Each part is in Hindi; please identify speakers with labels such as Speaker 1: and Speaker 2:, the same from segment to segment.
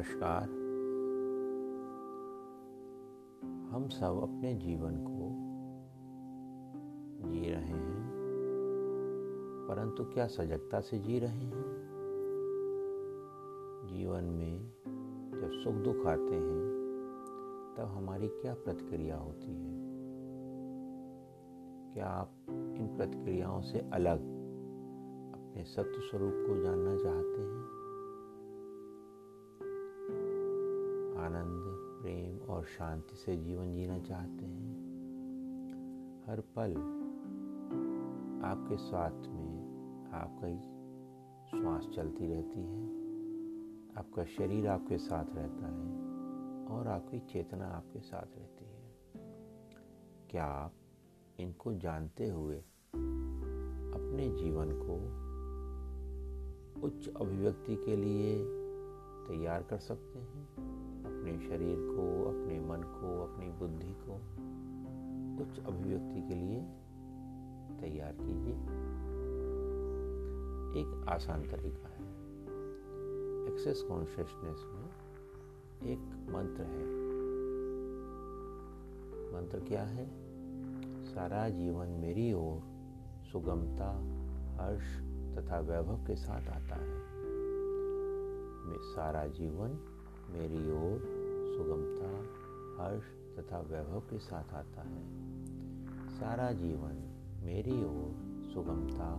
Speaker 1: नमस्कार। हम सब अपने जीवन को जी रहे हैं, परंतु क्या सजगता से जी रहे हैं? जीवन में जब सुख दुख आते हैं, तब हमारी क्या प्रतिक्रिया होती है? क्या आप इन प्रतिक्रियाओं से अलग अपने सत्य स्वरूप को जानना चाहते हैं? और शांति से जीवन जीना चाहते हैं। हर पल आपके साथ में आपका ही श्वास चलती रहती है। आपका शरीर आपके साथ रहता है और आपकी चेतना आपके साथ रहती है। क्या आप इनको जानते हुए अपने जीवन को उच्च अभिव्यक्ति के लिए तैयार कर सकते हैं? अपने शरीर को, अपने मन को, अपनी बुद्धि को उच्च अभिव्यक्ति के लिए तैयार कीजिए। एक आसान तरीका है। एक्सेस कॉन्शियसनेस में एक मंत्र है। मंत्र क्या है? सारा जीवन मेरी ओर सुगमता, हर्ष तथा वैभव के साथ आता है। सारा जीवन मेरी ओर सुगमता, हर्ष तथा वैभव के साथ आता है। सारा जीवन मेरी ओर सुगमता,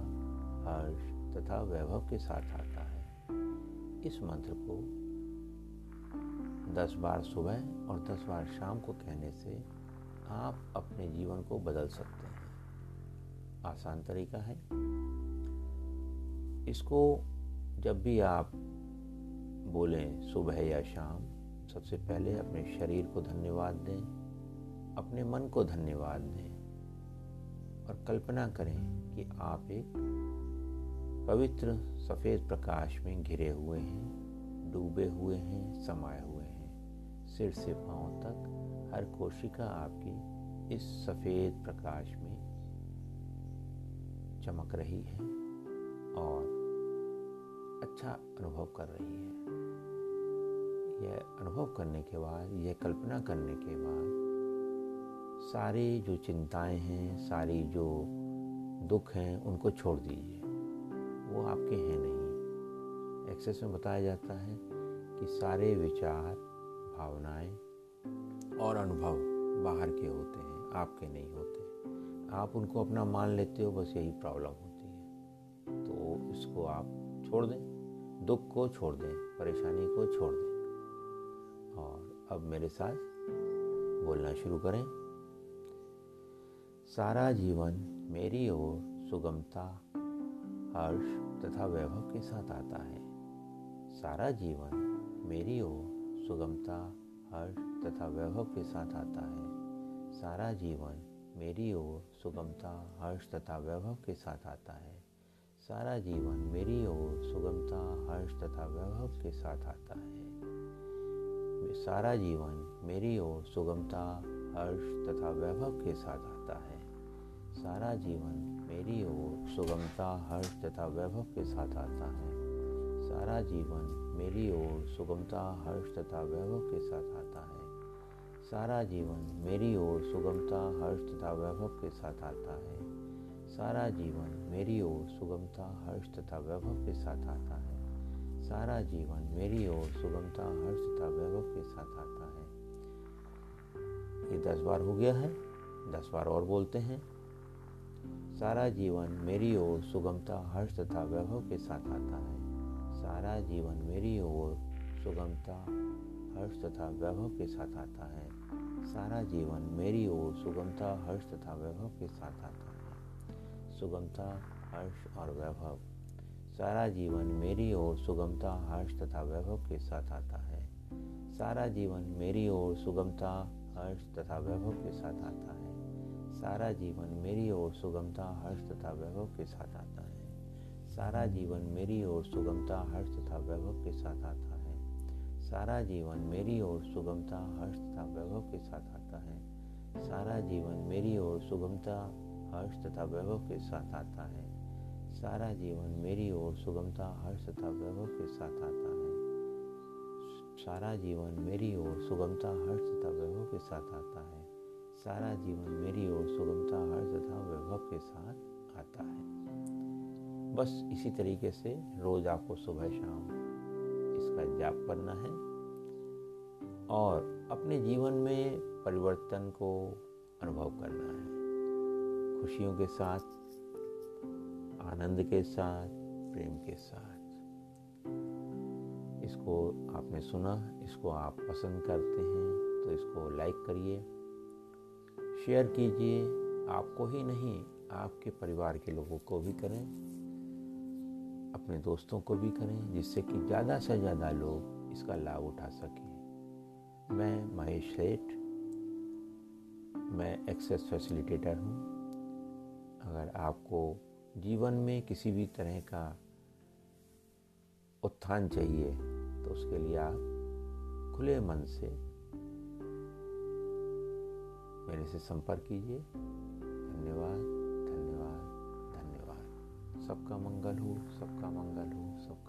Speaker 1: हर्ष तथा वैभव के साथ आता है। इस मंत्र को दस बार सुबह और दस बार शाम को कहने से आप अपने जीवन को बदल सकते हैं। आसान तरीका है। इसको जब भी आप बोलें सुबह या शाम सबसे पहले अपने शरीर को धन्यवाद दें, अपने मन को धन्यवाद दें और कल्पना करें कि आप एक पवित्र सफ़ेद प्रकाश में घिरे हुए हैं, डूबे हुए हैं, समाये हुए हैं। सिर से पाँव तक हर कोशिका आपकी इस सफ़ेद प्रकाश में चमक रही है और अच्छा अनुभव कर रही है। यह अनुभव करने के बाद, यह कल्पना करने के बाद, सारी जो चिंताएँ हैं, सारी जो दुख हैं, उनको छोड़ दीजिए। वो आपके हैं नहीं। एक्सेस में बताया जाता है कि सारे विचार, भावनाएँ और अनुभव बाहर के होते हैं, आपके नहीं होते। आप उनको अपना मान लेते हो, बस यही प्रॉब्लम होती है। तो इसको आप छोड़ दें। दुख को छोड़ दें, परेशानी को छोड़ दें। और अब मेरे साथ बोलना शुरू करें। सारा जीवन मेरी ओर सुगमता, हर्ष तथा वैभव के साथ आता है। सारा जीवन मेरी ओर सुगमता, हर्ष तथा वैभव के साथ आता है। सारा जीवन मेरी ओर सुगमता, हर्ष तथा वैभव के साथ आता है। सारा जीवन मेरी ओर सुगमता, हर्ष तथा वैभव के साथ आता है। सारा जीवन मेरी ओर सुगमता, हर्ष तथा वैभव के साथ आता है। सारा जीवन मेरी ओर सुगमता, हर्ष तथा वैभव के साथ आता है। सारा जीवन मेरी ओर सुगमता, हर्ष तथा वैभव के साथ आता है। सारा जीवन मेरी ओर सुगमता, हर्ष तथा वैभव के साथ आता है। सारा जीवन मेरी ओर सुगमता, हर्ष तथा वैभव के साथ आता है। सारा जीवन मेरी ओर सुगमता हर्ष तथा वैभव के साथ आता है। ये दस बार हो गया है, दस बार और बोलते हैं। सारा जीवन मेरी ओर सुगमता हर्ष तथा वैभव के साथ आता है। सारा जीवन मेरी ओर सुगमता हर्ष तथा वैभव के साथ आता है। सारा जीवन मेरी ओर सुगमता हर्ष तथा वैभव के साथ आता है। सुगमता, हर्ष और वैभव। सारा जीवन मेरी ओर सुगमता, हर्ष तथा वैभव के साथ आता है। सारा जीवन मेरी ओर सुगमता, हर्ष तथा वैभव के साथ आता है। सारा जीवन मेरी ओर सुगमता, हर्ष तथा वैभव के साथ आता है। सारा जीवन मेरी ओर सुगमता, हर्ष तथा वैभव के साथ आता है। सारा जीवन मेरी ओर सुगमता, हर्ष तथा वैभव के साथ आता है। सारा जीवन मेरी ओर सुगमता, हर्ष तथा वैभव के साथ आता है। सारा जीवन मेरी ओर सुगमता हर्ष तथा वैभव के साथ आता है। सारा जीवन मेरी ओर सुगमता हर्ष तथा वैभव के साथ आता है। सारा जीवन मेरी ओर सुगमता हर्ष तथा वैभव के साथ आता है। बस इसी तरीके से रोज आपको सुबह शाम इसका जाप करना है और अपने जीवन में परिवर्तन को अनुभव करना है। खुशियों के साथ आनंद के साथ, प्रेम के साथ। इसको आपने सुना, इसको आप पसंद करते हैं तो इसको लाइक करिए। शेयर कीजिए। आपको ही नहीं, आपके परिवार के लोगों को भी करें। अपने दोस्तों को भी करें, जिससे कि ज़्यादा से ज़्यादा लोग इसका लाभ उठा सकें। मैं महेश सेठ। मैं एक्सेस फैसिलिटेटर हूँ। अगर आपको जीवन में किसी भी तरह का उत्थान चाहिए तो उसके लिए आप खुले मन से मेरे से संपर्क कीजिए। धन्यवाद धन्यवाद धन्यवाद। सबका मंगल हो, सबका मंगल हो सब